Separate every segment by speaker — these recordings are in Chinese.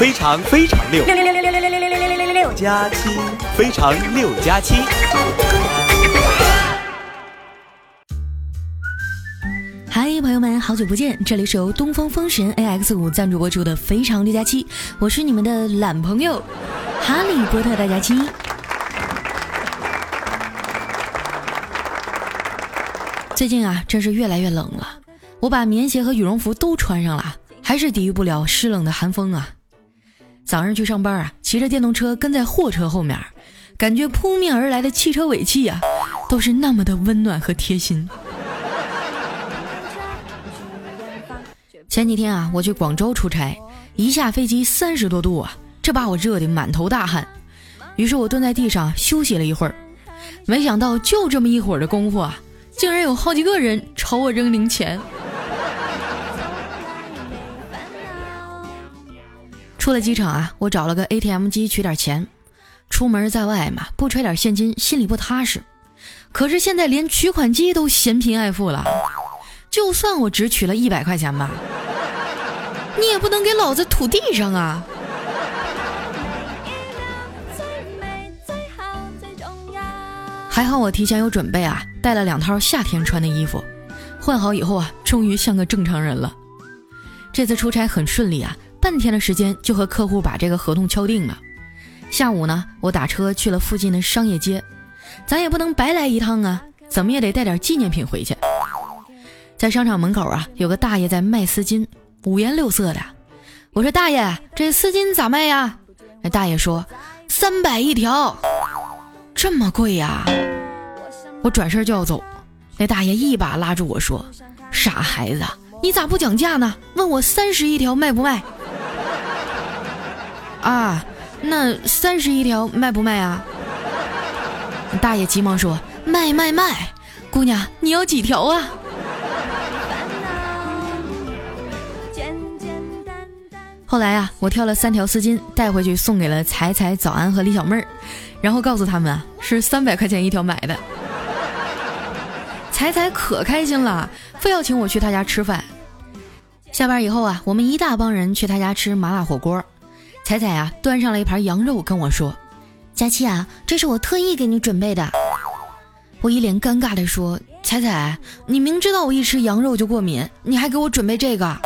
Speaker 1: 非常非常六六六六六六六六六六六六六六六加七，非常六加七。
Speaker 2: 嗨，朋友们，好久不见！这里是由东风风神 AX 五赞助播出的《非常六加七》，我是你们的懒朋友哈利波特大家七。最近啊，真是越来越冷了，我把棉鞋和羽绒服都穿上了，还是抵御不了湿冷的寒风啊。早上去上班啊，骑着电动车跟在货车后面，感觉扑面而来的汽车尾气啊，都是那么的温暖和贴心。前几天啊，我去广州出差，一下飞机三十多度啊，这把我热得满头大汗。于是我蹲在地上休息了一会儿，没想到就这么一会儿的功夫啊，竟然有好几个人朝我扔零钱。出了机场啊，我找了个 ATM 机取点钱。出门在外嘛，不揣点现金心里不踏实。可是现在连取款机都嫌贫爱富了，就算我只取了一百块钱吧。你也不能给老子吐地上啊！还好我提前有准备啊，带了两套夏天穿的衣服，换好以后啊，终于像个正常人了。这次出差很顺利啊，半天的时间就和客户把这个合同敲定了。下午呢，我打车去了附近的商业街，咱也不能白来一趟啊，怎么也得带点纪念品回去。在商场门口啊，有个大爷在卖丝巾。五颜六色的，我说大爷，这丝巾咋卖呀？那大爷说三百一条，这么贵呀？我转身就要走，那大爷一把拉住我说：“傻孩子，你咋不讲价呢？问我三十一条卖不卖？”啊，那三十一条卖不卖啊？大爷急忙说：“卖卖卖，姑娘你要几条啊？”后来啊，我挑了三条丝巾带回去，送给了彩彩、早安和李小妹儿，然后告诉他们啊，是三百块钱一条买的。彩彩可开心了，非要请我去他家吃饭。下班以后啊，我们一大帮人去他家吃麻辣火锅。彩彩啊，端上了一盘羊肉跟我说：“佳期啊，这是我特意给你准备的。”我一脸尴尬的说：“彩彩，你明知道我一吃羊肉就过敏，你还给我准备这个？”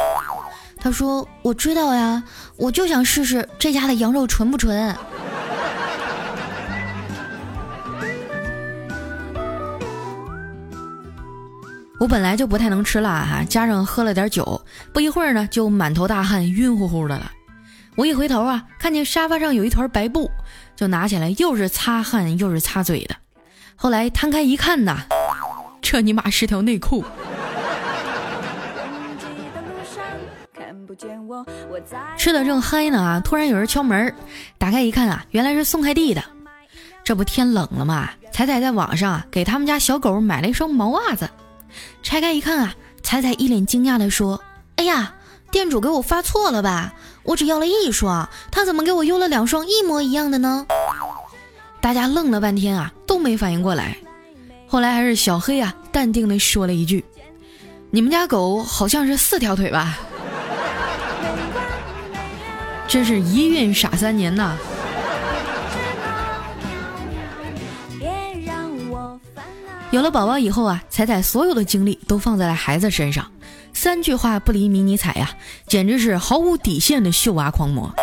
Speaker 2: 他说：“我知道呀，我就想试试这家的羊肉纯不纯。”我本来就不太能吃辣哈，加上喝了点酒，不一会儿呢就满头大汗、晕乎乎的了。我一回头啊，看见沙发上有一团白布，就拿起来又是擦汗又是擦嘴的。后来摊开一看呐，这尼玛是条内裤。吃的正嗨呢啊！突然有人敲门，打开一看啊，原来是送快递的。这不天冷了嘛，彩彩在网上啊给他们家小狗买了一双毛袜子。拆开一看啊，彩彩一脸惊讶的说：“哎呀，店主给我发错了吧？我只要了一双，他怎么给我邮了两双一模一样的呢？”大家愣了半天啊，都没反应过来。后来还是小黑啊淡定的说了一句：“你们家狗好像是四条腿吧？” 真是一孕傻三年呐！有了宝宝以后啊，彩彩所有的精力都放在了孩子身上，三句话不离迷你彩呀，简直是毫无底线的秀娃狂魔。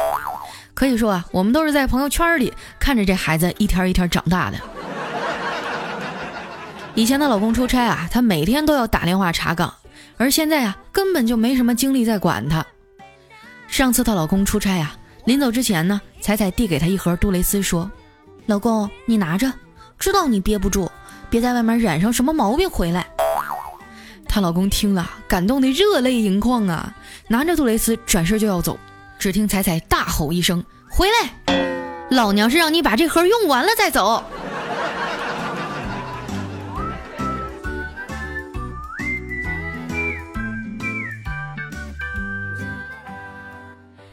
Speaker 2: 可以说啊，我们都是在朋友圈里看着这孩子一天一天长大的。以前的老公出差啊，她每天都要打电话查岗，而现在啊，根本就没什么精力在管他。上次她老公出差啊，临走之前呢，彩彩递给他一盒杜蕾斯，说：“老公，你拿着，知道你憋不住，别在外面染上什么毛病回来。”她老公听了，感动的热泪盈眶啊，拿着杜蕾斯转身就要走，只听彩彩大吼一声：“回来！老娘是让你把这盒用完了再走。”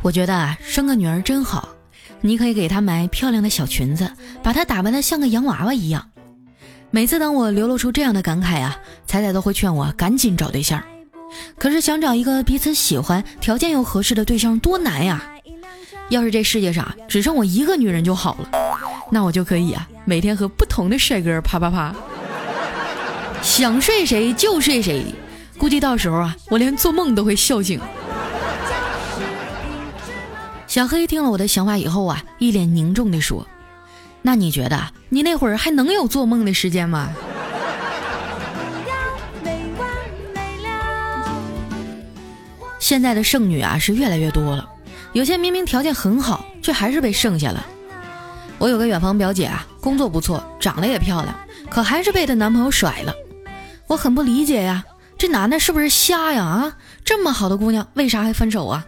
Speaker 2: 我觉得啊，生个女儿真好，你可以给她买漂亮的小裙子，把她打扮的像个洋娃娃一样。每次当我流露出这样的感慨啊，彩彩都会劝我赶紧找对象。可是想找一个彼此喜欢、条件又合适的对象多难呀！要是这世界上只剩我一个女人就好了，那我就可以啊，每天和不同的帅哥啪啪啪，想睡谁就睡谁。估计到时候啊，我连做梦都会笑醒。小黑听了我的想法以后啊，一脸凝重地说：“那你觉得你那会儿还能有做梦的时间吗？”现在的剩女啊是越来越多了，有些明明条件很好，却还是被剩下了。我有个远房表姐啊，工作不错，长得也漂亮，可还是被她男朋友甩了。我很不理解呀，这男的是不是瞎呀？啊，这么好的姑娘，为啥还分手啊？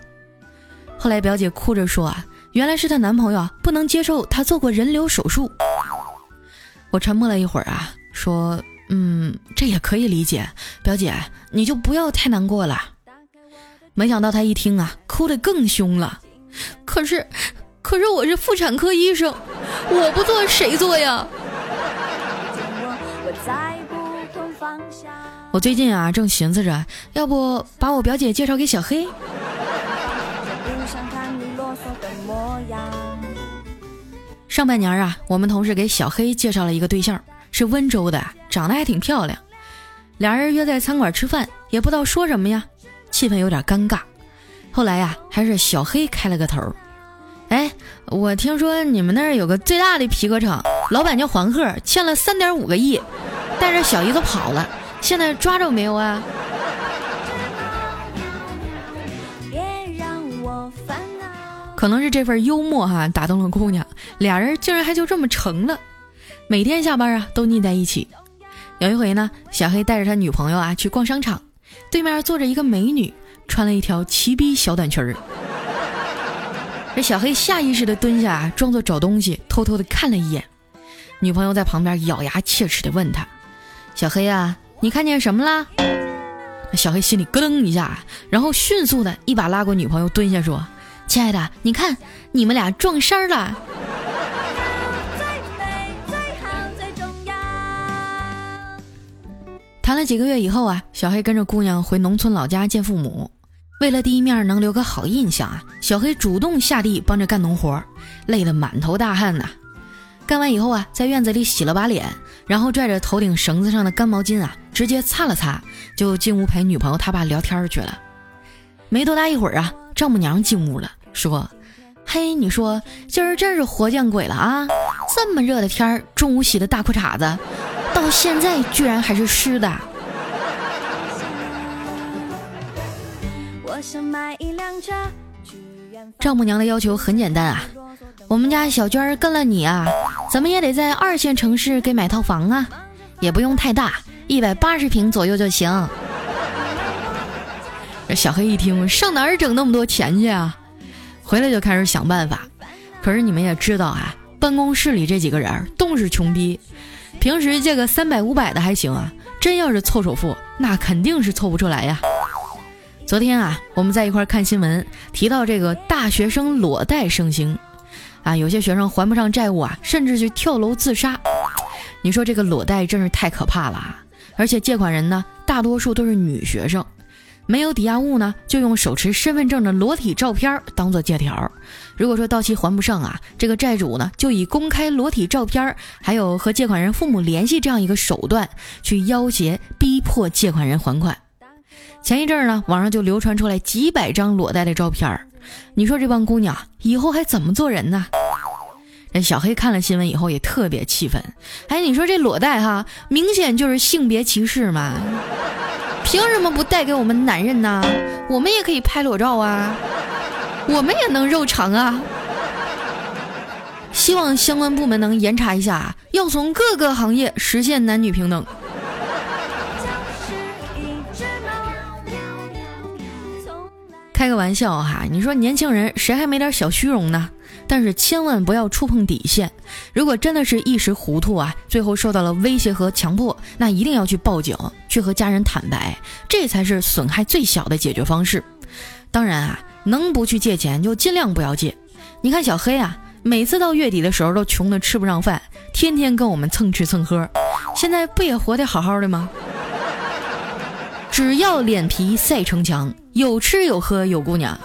Speaker 2: 后来表姐哭着说啊，原来是她男朋友啊不能接受她做过人流手术。我沉默了一会儿啊，说，嗯，这也可以理解，表姐你就不要太难过了。没想到他一听啊，哭得更凶了。可是，可是我是妇产科医生，我不做谁做呀？我最近啊，正寻思着，要不把我表姐介绍给小黑。上半年啊，我们同事给小黑介绍了一个对象，是温州的，长得还挺漂亮。俩人约在餐馆吃饭，也不知道说什么呀。气氛有点尴尬，后来呀，还是小黑开了个头。哎，我听说你们那儿有个最大的皮革厂，老板叫黄鹤，欠了三点五个亿，带着小姨子跑了，现在抓着没有啊？可能是这份幽默哈打动了姑娘，俩人竟然还就这么成了，每天下班啊都腻在一起。有一回呢，小黑带着他女朋友啊去逛商场。对面坐着一个美女，穿了一条齐逼小短裙儿。这小黑下意识的蹲下，装作找东西，偷偷的看了一眼。女朋友在旁边咬牙切齿的问他：“小黑啊，你看见什么啦？”小黑心里咯噔一下，然后迅速的一把拉过女朋友，蹲下说：“亲爱的，你看你们俩撞衫了。”谈了几个月以后啊，小黑跟着姑娘回农村老家见父母。为了第一面能留个好印象啊，小黑主动下地帮着干农活，累得满头大汗呐。干完以后啊，在院子里洗了把脸，然后拽着头顶绳子上的干毛巾啊，直接擦了擦，就进屋陪女朋友他爸聊天去了。没多大一会儿啊，丈母娘进屋了，说：“嘿，你说今儿真是活见鬼了啊！这么热的天儿，中午洗的大裤衩子。”到现在居然还是湿的。丈母娘的要求很简单啊，我们家小娟跟了你啊，怎么也得在二线城市给买套房啊，也不用太大，一百八十平左右就行。这小黑一听，上哪儿整那么多钱去啊？回来就开始想办法。可是你们也知道啊，办公室里这几个人都是穷逼。平时借个三百五百的还行啊，真要是凑首付，那肯定是凑不出来呀。昨天啊，我们在一块看新闻，提到这个大学生裸贷盛行，啊，有些学生还不上债务啊，甚至去跳楼自杀。你说这个裸贷真是太可怕了啊！而且借款人呢，大多数都是女学生。没有抵押物呢，就用手持身份证的裸体照片当做借条。如果说到期还不上啊，这个债主呢就以公开裸体照片，还有和借款人父母联系这样一个手段，去要挟逼迫借款人还款。前一阵儿呢，网上就流传出来几百张裸贷的照片你说这帮姑娘以后还怎么做人呢？这小黑看了新闻以后也特别气愤。哎，你说这裸贷哈，明显就是性别歧视嘛。凭什么不带给我们男人呢？我们也可以拍裸照啊，我们也能肉偿啊。希望相关部门能严查一下，要从各个行业实现男女平等。开个玩笑哈，你说年轻人谁还没点小虚荣呢？但是千万不要触碰底线。如果真的是一时糊涂啊，最后受到了威胁和强迫，那一定要去报警，去和家人坦白，这才是损害最小的解决方式。当然啊，能不去借钱就尽量不要借。你看小黑啊，每次到月底的时候都穷得吃不上饭，天天跟我们蹭吃蹭喝，现在不也活得好好的吗？只要脸皮赛城墙，有吃有喝有姑娘。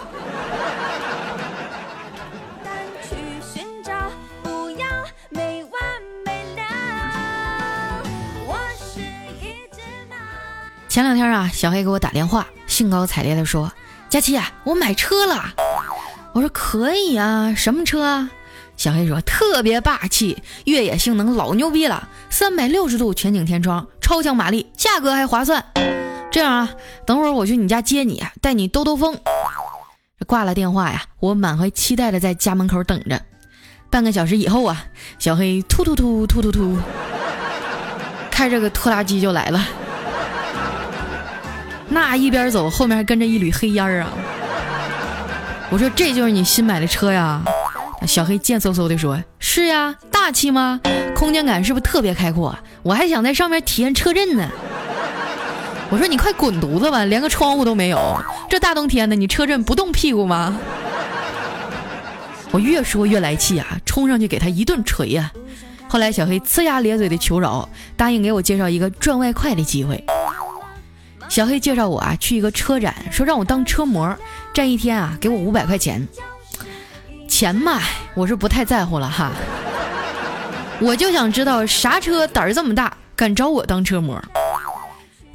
Speaker 2: 前两天啊，小黑给我打电话，兴高采烈地说：“佳琪啊，我买车了。”我说：“可以啊，什么车啊？”小黑说：“特别霸气，越野性能老牛逼了，三百六十度全景天窗，超强马力，价格还划算。这样啊，等会儿我去你家接你，带你兜兜风。”挂了电话呀，我满怀期待的在家门口等着。半个小时以后啊，小黑突突突突突突，开着个拖拉机就来了。那一边走，后面还跟着一缕黑烟儿啊！我说：“这就是你新买的车呀？”小黑贱嗖嗖的说：“是呀，大气吗？空间感是不是特别开阔？我还想在上面体验车震呢。”我说：“你快滚犊子吧，连个窗户都没有，这大冬天的你车震不动屁股吗？”我越说越来气啊，冲上去给他一顿锤呀！后来小黑呲牙咧嘴的求饶，答应给我介绍一个赚外快的机会。小黑介绍我啊去一个车展，说让我当车模，站一天啊给我五百块钱。钱嘛，我是不太在乎了哈。我就想知道啥车胆儿这么大，敢找我当车模。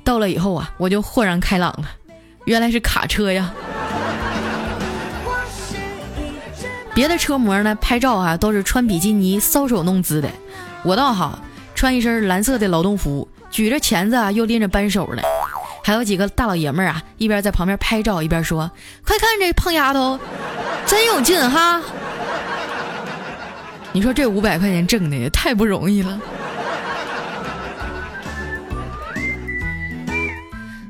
Speaker 2: 到了以后啊，我就豁然开朗了，原来是卡车呀。别的车模呢拍照啊都是穿比基尼搔首弄姿的，我倒好，穿一身蓝色的劳动服，举着钳子啊又拎着扳手的。还有几个大老爷们儿啊，一边在旁边拍照，一边说：“快看这胖丫头，真有劲哈！” 你说这五百块钱挣的也太不容易了。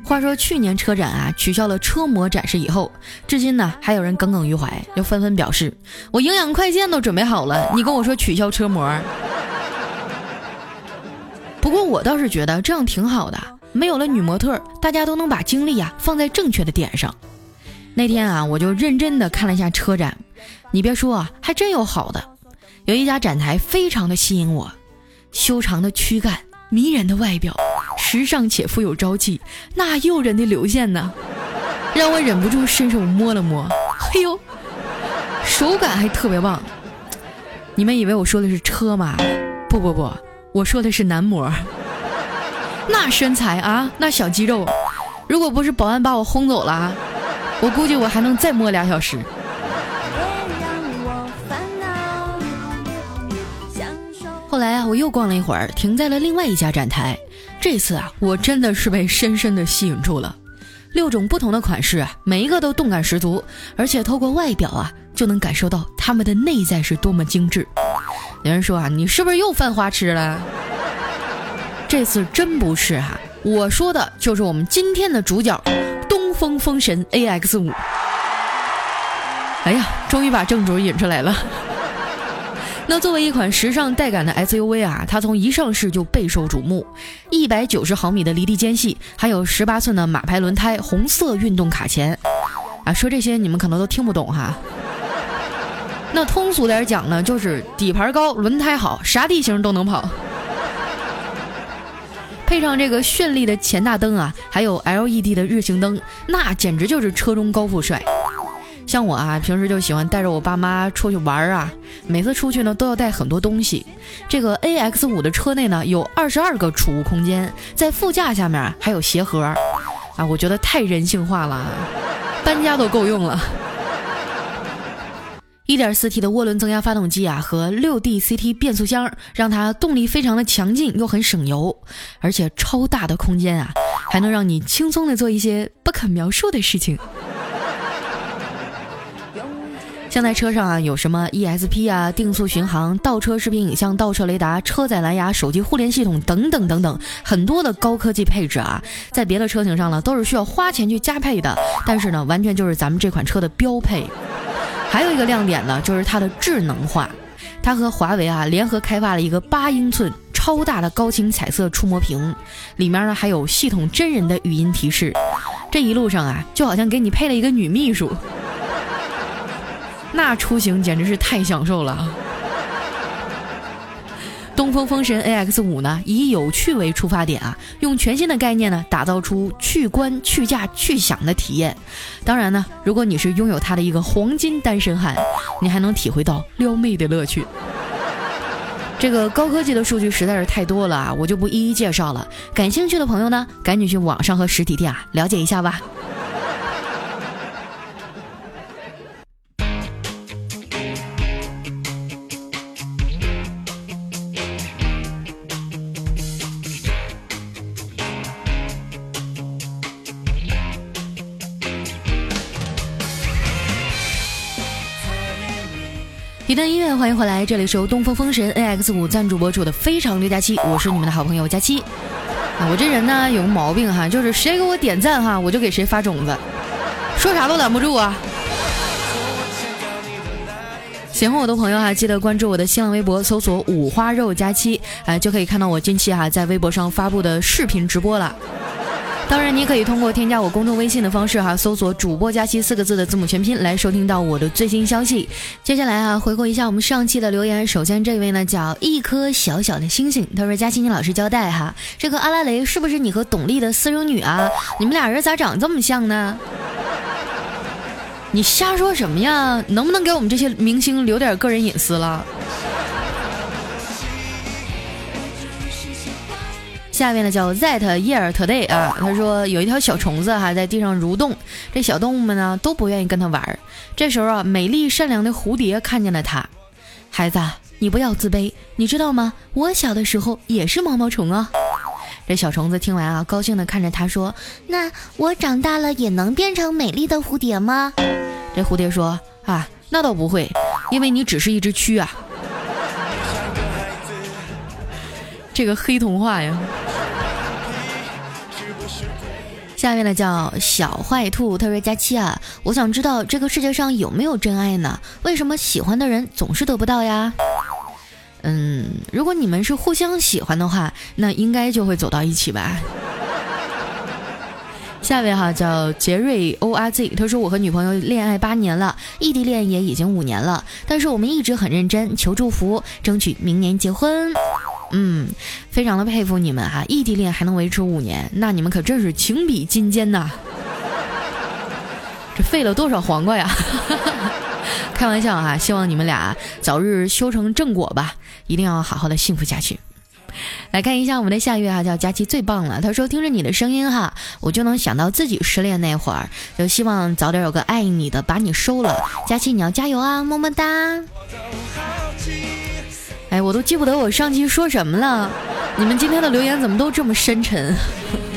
Speaker 2: 话说去年车展啊取消了车模展示以后，至今呢还有人耿耿于怀，又纷纷表示：“我营养快线都准备好了，你跟我说取消车模。” 不过我倒是觉得这样挺好的。没有了女模特，大家都能把精力呀放在正确的点上。那天啊，我就认真的看了一下车展，你别说啊，还真有好的。有一家展台非常的吸引我，修长的躯干，迷人的外表，时尚且富有朝气，那诱人的流线呢，让我忍不住伸手摸了摸。嘿呦，手感还特别棒。你们以为我说的是车吗？不不不，我说的是男模。那身材啊，那小肌肉，如果不是保安把我轰走了，我估计我还能再摸俩小时。后来啊，我又逛了一会儿，停在了另外一家展台。这次啊，我真的是被深深的吸引住了。六种不同的款式啊，每一个都动感十足，而且透过外表啊，就能感受到他们的内在是多么精致。有人说啊，你是不是又犯花痴了？这次真不是哈，我说的就是我们今天的主角——东风风神 AX 五。哎呀，终于把正主引出来了。那作为一款时尚带感的 SUV 啊，它从一上市就备受瞩目。一百九十毫米的离地间隙，还有十八寸的马牌轮胎，红色运动卡钳。啊，说这些你们可能都听不懂哈。那通俗点讲呢，就是底盘高，轮胎好，啥地形都能跑。配上这个绚丽的前大灯啊，还有 LED 的日行灯，那简直就是车中高富帅。像我啊，平时就喜欢带着我爸妈出去玩啊，每次出去呢都要带很多东西。这个 AX 五的车内呢有二十二个储物空间，在副驾下面还有鞋盒啊，我觉得太人性化了，搬家都够用了。1.4T 的涡轮增压发动机啊，和 6D-CT 变速箱，让它动力非常的强劲，又很省油，而且超大的空间啊，还能让你轻松的做一些不可描述的事情。像在车上啊，有什么 ESP 啊、定速巡航、倒车视频影像、倒车雷达、车载蓝牙、手机互联系统等等等等，很多的高科技配置啊，在别的车型上呢，都是需要花钱去加配的，但是呢，完全就是咱们这款车的标配。还有一个亮点呢，就是它的智能化，它和华为啊联合开发了一个八英寸超大的高清彩色触摸屏，里面呢还有系统真人的语音提示，这一路上啊就好像给你配了一个女秘书，那出行简直是太享受了。东风风神 AX 五呢，以有趣为出发点啊，用全新的概念呢，打造出去观、去驾、去享的体验。当然呢，如果你是拥有它的一个黄金单身汉，你还能体会到撩妹的乐趣。这个高科技的数据实在是太多了啊，我就不一一介绍了。感兴趣的朋友呢，赶紧去网上和实体店啊了解一下吧。一段音乐，欢迎回来，这里是由东风风神 A X 五赞助播出的《非常六加七》，我是你们的好朋友佳期。啊，我这人呢有个毛病哈，就是谁给我点赞哈，我就给谁发种子，说啥都拦不住啊。喜欢我的朋友哈，记得关注我的新浪微博，搜索五花肉佳期，哎，就可以看到我近期哈在微博上发布的视频直播了。当然，你可以通过添加我公众微信的方式哈，搜索“主播佳期”四个字的字母全拼来收听到我的最新消息。接下来啊，回顾一下我们上期的留言。首先这位呢叫一颗小小的星星，他说：“佳期，你老实交代哈，这个阿拉蕾是不是你和董丽的私生女啊？你们俩人咋长这么像呢？你瞎说什么呀？能不能给我们这些明星留点个人隐私了？”下面呢叫 That Year Today 啊，他说有一条小虫子哈在地上蠕动，这小动物们呢都不愿意跟他玩。这时候啊，美丽善良的蝴蝶看见了他，孩子，你不要自卑，你知道吗？我小的时候也是毛毛虫啊。这小虫子听完啊，高兴的看着他说：“那我长大了也能变成美丽的蝴蝶吗？”这蝴蝶说：“啊，那倒不会，因为你只是一只蛆啊。”这个黑童话呀。下面呢叫小坏兔，他说：“佳期啊，我想知道这个世界上有没有真爱呢？为什么喜欢的人总是得不到呀？”嗯，如果你们是互相喜欢的话，那应该就会走到一起吧。下一位哈叫杰瑞 O R Z，他说：“我和女朋友恋爱八年了，异地恋也已经五年了，但是我们一直很认真，求祝福，争取明年结婚。”嗯，非常的佩服你们哈，异地恋还能维持五年，那你们可真是情比金坚呐！这费了多少黄瓜呀？开玩笑哈，希望你们俩早日修成正果吧，一定要好好的幸福下去。来看一下我们的下一位哈，叫佳琪最棒了。他说听着你的声音哈，我就能想到自己失恋那会儿，就希望早点有个爱你的把你收了。佳琪你要加油啊，么么哒。哎，我都记不得我上期说什么了。你们今天的留言怎么都这么深沉？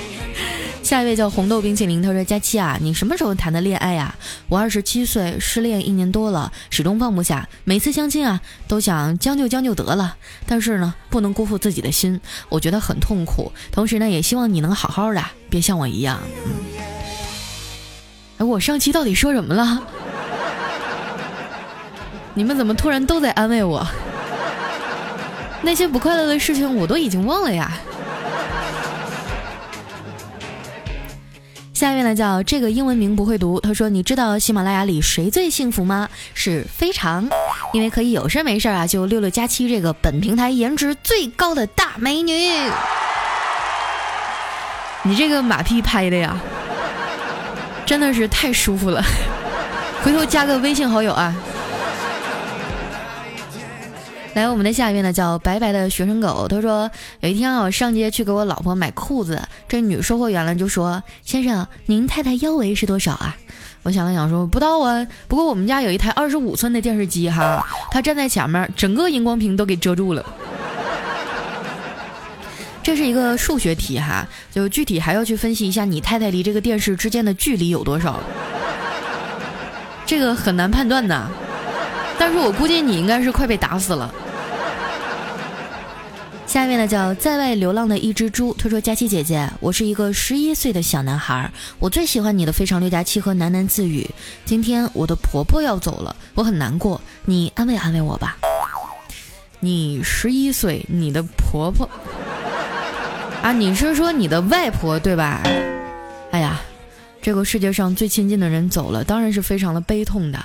Speaker 2: 下一位叫红豆冰淇淋，他说：“佳期啊，你什么时候谈的恋爱呀？我二十七岁，失恋一年多了，始终放不下。每次相亲啊，都想将就将就得了，但是呢，不能辜负自己的心，我觉得很痛苦。同时呢，也希望你能好好的，别像我一样。”哎，我上期到底说什么了？你们怎么突然都在安慰我？那些不快乐的事情我都已经忘了呀。下面呢叫这个英文名不会读，他说：“你知道喜马拉雅里谁最幸福吗？是非常，因为可以有事没事啊就六六加七这个本平台颜值最高的大美女。你这个马屁拍的呀，真的是太舒服了。回头加个微信好友啊。”来，我们的下一位呢叫白白的学生狗。他说有一天啊，我上街去给我老婆买裤子，这女售货员呢就说：“先生，您太太腰围是多少啊？”我想了想说：“不到啊，不过我们家有一台二十五寸的电视机哈，她站在前面，整个荧光屏都给遮住了。”这是一个数学题哈，就具体还要去分析一下你太太离这个电视之间的距离有多少，这个很难判断呐。但是我估计你应该是快被打死了。下面呢叫在外流浪的一只猪，他说：“佳琪姐姐，我是一个十一岁的小男孩，我最喜欢你的非常六加七和喃喃自语。今天我的婆婆要走了，我很难过，你安慰安慰我吧。你十一岁，你的婆婆啊？你是说你的外婆对吧？哎呀，这个世界上最亲近的人走了，当然是非常的悲痛的。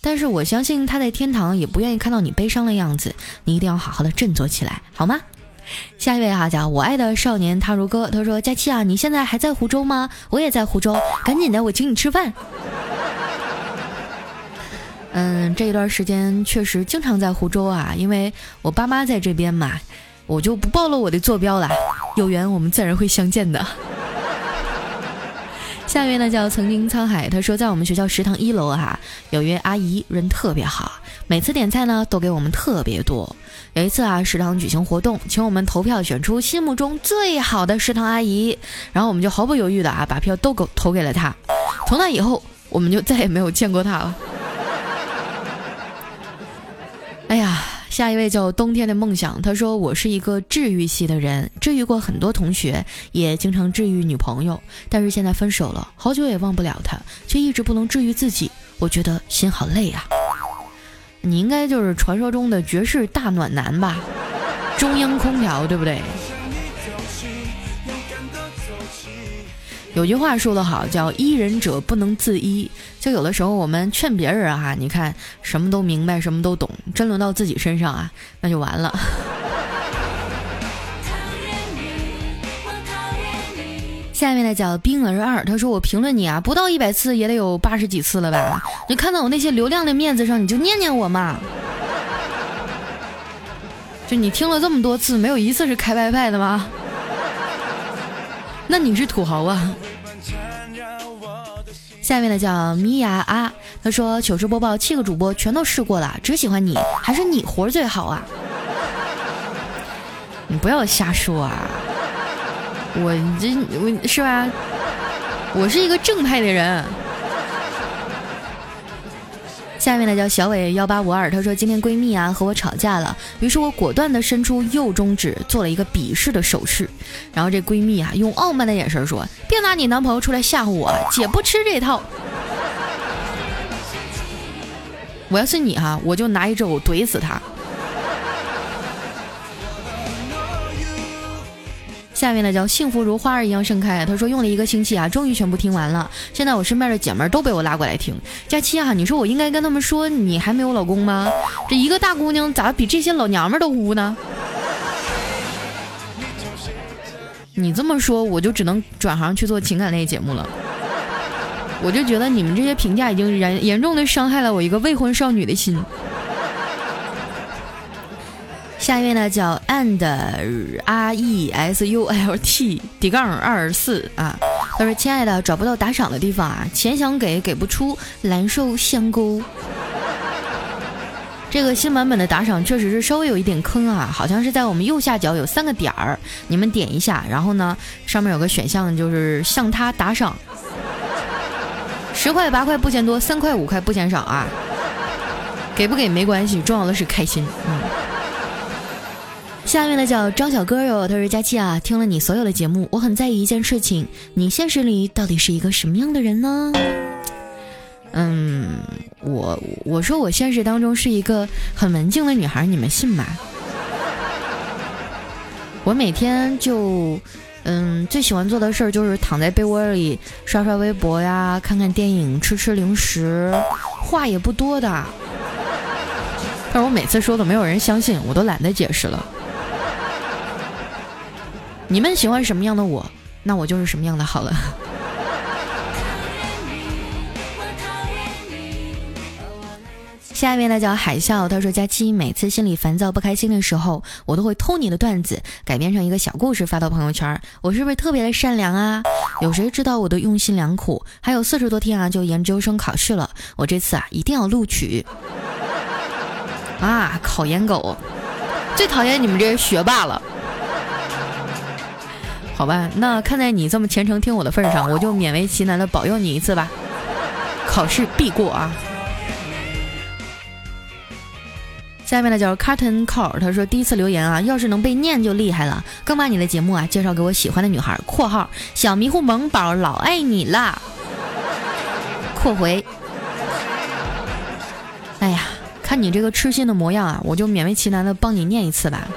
Speaker 2: 但是我相信他在天堂也不愿意看到你悲伤的样子，你一定要好好的振作起来，好吗？”下一位哈叫我爱的少年他如歌，他说：“佳期啊，你现在还在湖州吗？我也在湖州，赶紧的，我请你吃饭。”嗯，这一段时间确实经常在湖州啊，因为我爸妈在这边嘛，我就不暴露我的坐标了。有缘我们自然会相见的。下一位呢叫曾经沧海，他说在我们学校食堂一楼哈，有一位阿姨人特别好，每次点菜呢都给我们特别多。有一次啊，食堂举行活动，请我们投票选出心目中最好的食堂阿姨，然后我们就毫不犹豫的啊把票都给投给了她。从那以后，我们就再也没有见过她了。哎呀，下一位叫冬天的梦想。他说：“我是一个治愈系的人，治愈过很多同学，也经常治愈女朋友。但是现在分手了，好久也忘不了他，却一直不能治愈自己。我觉得心好累啊。你应该就是传说中的绝世大暖男吧？中央空调，对不对？”有句话说得好，叫医人者不能自医。就有的时候我们劝别人啊，你看什么都明白，什么都懂，真轮到自己身上啊，那就完了。下面的叫冰儿二，他说我评论你啊，不到一百次也得有八十几次了吧？你看到我那些流量的面子上，你就念念我嘛。就你听了这么多次，没有一次是开 WiFi 的吗？那你是土豪啊！下面的叫米娅啊，他说糗事播报七个主播全都试过了，只喜欢你，还是你活最好啊！你不要瞎说啊！我这我是吧？我是一个正派的人。下面呢叫小伟幺八五二，他说今天闺蜜啊和我吵架了，于是我果断的伸出右中指，做了一个鄙视的手势，然后这闺蜜啊用傲慢的眼神说：“别拿你男朋友出来吓唬我，姐不吃这套。”我要是你哈，我就拿一肘怼死他。下面呢叫幸福如花儿一样盛开。他说用了一个星期啊，终于全部听完了。现在我身边的姐妹都被我拉过来听。佳期啊，你说我应该跟他们说你还没有老公吗？这一个大姑娘咋比这些老娘们都污呢？你这么说，我就只能转行去做情感类节目了。我就觉得你们这些评价已经严严重的伤害了我一个未婚少女的心。下一位呢叫 and r e s u l t 底杠二四啊，他说：“亲爱的，找不到打赏的地方啊，钱想给给不出，蓝瘦香沟。”这个新版本的打赏确实是稍微有一点坑啊，好像是在我们右下角有三个点儿，你们点一下，然后呢上面有个选项就是向他打赏，十块八块不嫌多，三块五块不嫌少啊，给不给没关系，重要的是开心，嗯。下面的叫张小哥哟，他说佳期啊，听了你所有的节目，我很在意一件事情，你现实里到底是一个什么样的人呢？嗯，我我说我现实当中是一个很文静的女孩，你们信吗？我每天就嗯最喜欢做的事儿就是躺在被窝里刷刷微博呀，看看电影，吃吃零食，话也不多的。但是我每次说的没有人相信，我都懒得解释了。你们喜欢什么样的我，那我就是什么样的好了。下面呢叫海啸，他说：“佳期，每次心里烦躁不开心的时候，我都会偷你的段子，改编成一个小故事发到朋友圈。我是不是特别的善良啊？有谁知道我的用心良苦？还有四十多天啊，就研究生考试了，我这次啊一定要录取。啊，考研狗，最讨厌你们这些学霸了。”好吧，那看在你这么虔诚听我的份上，我就勉为其难的保佑你一次吧，考试必过啊！下面呢叫 Carton Call，他说第一次留言啊，要是能被念就厉害了，更把你的节目啊介绍给我喜欢的女孩（括号小迷糊萌宝老爱你啦）。括回，哎呀，看你这个痴心的模样啊，我就勉为其难的帮你念一次吧。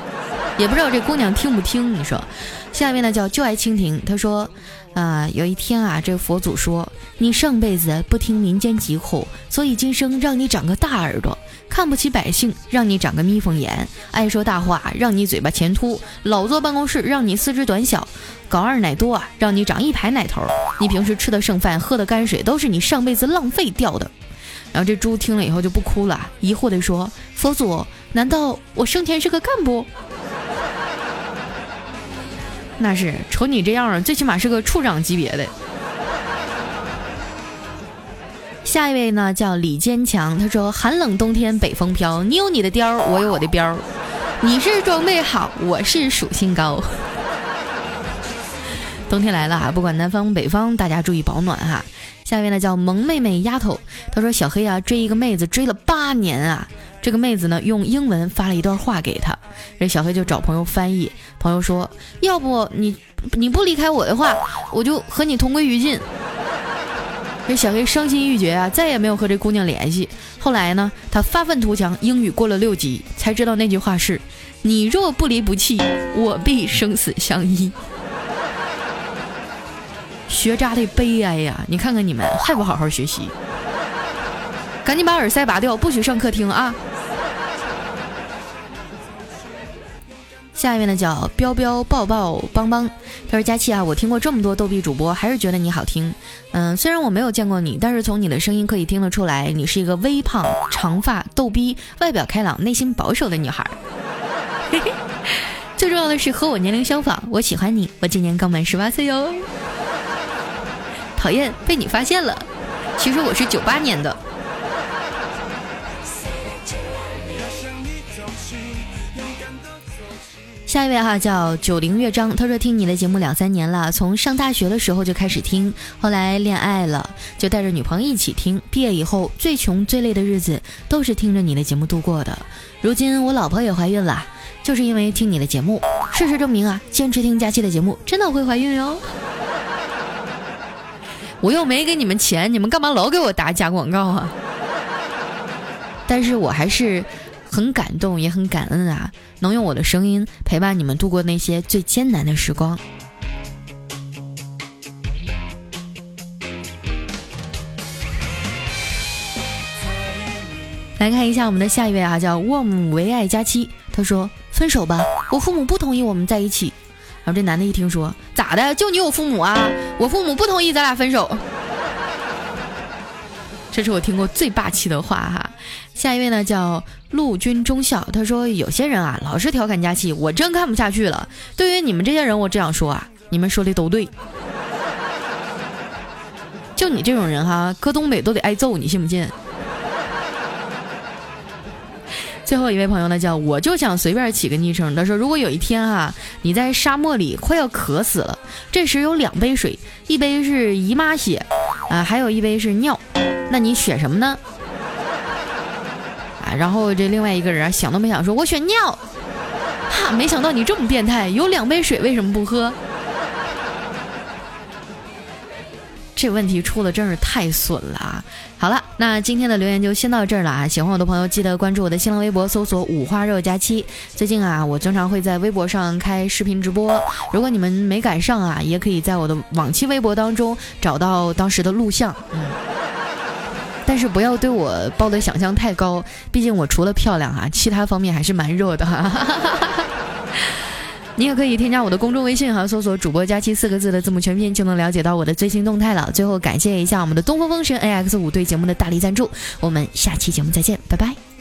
Speaker 2: 也不知道这姑娘听不听？你说，下面呢叫就爱蜻蜓。他说，啊，有一天啊，这佛祖说，你上辈子不听民间疾苦，所以今生让你长个大耳朵；看不起百姓，让你长个眯缝眼；爱说大话，让你嘴巴前凸；老坐办公室，让你四肢短小；搞二奶多啊，让你长一排奶头。你平时吃的剩饭，喝的泔水，都是你上辈子浪费掉的。然后这猪听了以后就不哭了，疑惑地说：“佛祖，难道我生前是个干部？”那是，瞅你这样，最起码是个处长级别的。下一位呢，叫李坚强，他说：“寒冷冬天北风飘，你有你的貂，我有我的膘，你是装备好，我是属性高。”冬天来了哈，不管南方北方，大家注意保暖哈。下一位呢叫萌妹妹丫头，她说小黑啊追一个妹子追了八年啊，这个妹子呢用英文发了一段话给他，这小黑就找朋友翻译，朋友说要不你你不离开我的话，我就和你同归于尽。这小黑伤心欲绝啊，再也没有和这姑娘联系。后来呢，他发愤图强，英语过了六级，才知道那句话是你若不离不弃，我必生死相依。学渣的悲哀呀！你看看你们还不好好学习，赶紧把耳塞拔掉，不许上课听啊！下一位呢叫彪彪抱抱邦邦，他说佳期啊，我听过这么多逗比主播，还是觉得你好听。嗯，虽然我没有见过你，但是从你的声音可以听得出来，你是一个微胖、长发、逗逼、外表开朗、内心保守的女孩。最重要的是和我年龄相仿，我喜欢你，我今年刚满十八岁哟。讨厌，被你发现了。其实我是九八年的。下一位哈叫九零乐章，他说听你的节目两三年了，从上大学的时候就开始听，后来恋爱了就带着女朋友一起听，毕业以后最穷最累的日子都是听着你的节目度过的。如今我老婆也怀孕了，就是因为听你的节目。事实证明啊，坚持听佳期的节目真的会怀孕哟。我又没给你们钱，你们干嘛老给我打假广告啊？但是我还是很感动，也很感恩啊，能用我的声音陪伴你们度过那些最艰难的时光。来看一下我们的下一位啊，叫沃姆唯爱佳期，他说：“分手吧，我父母不同意我们在一起。”然后这男的一听说，咋的？就你有父母啊？我父母不同意咱俩分手。这是我听过最霸气的话哈。下一位呢叫陆军中校，他说有些人啊老是调侃佳期，我真看不下去了。对于你们这些人，我这样说啊，你们说的都对。就你这种人哈，搁东北都得挨揍，你信不信？最后一位朋友呢，叫我就想随便起个昵称。他说，如果有一天哈，你在沙漠里快要渴死了，这时有两杯水，一杯是姨妈血，啊，还有一杯是尿，那你选什么呢？然后这另外一个人想都没想说，我选尿。哈，没想到你这么变态，有两杯水为什么不喝？这问题出的真是太损了啊！好了，那今天的留言就先到这儿了啊！喜欢我的朋友记得关注我的新浪微博，搜索“五花肉佳期”。最近啊，我经常会在微博上开视频直播，如果你们没赶上啊，也可以在我的往期微博当中找到当时的录像。嗯，但是不要对我抱的想象太高，毕竟我除了漂亮啊，其他方面还是蛮弱的哈。你也可以添加我的公众微信哈，搜索“主播佳期”四个字的字母全拼，就能了解到我的最新动态了。最后感谢一下我们的东风风神 A X 五对节目的大力赞助，我们下期节目再见，拜拜。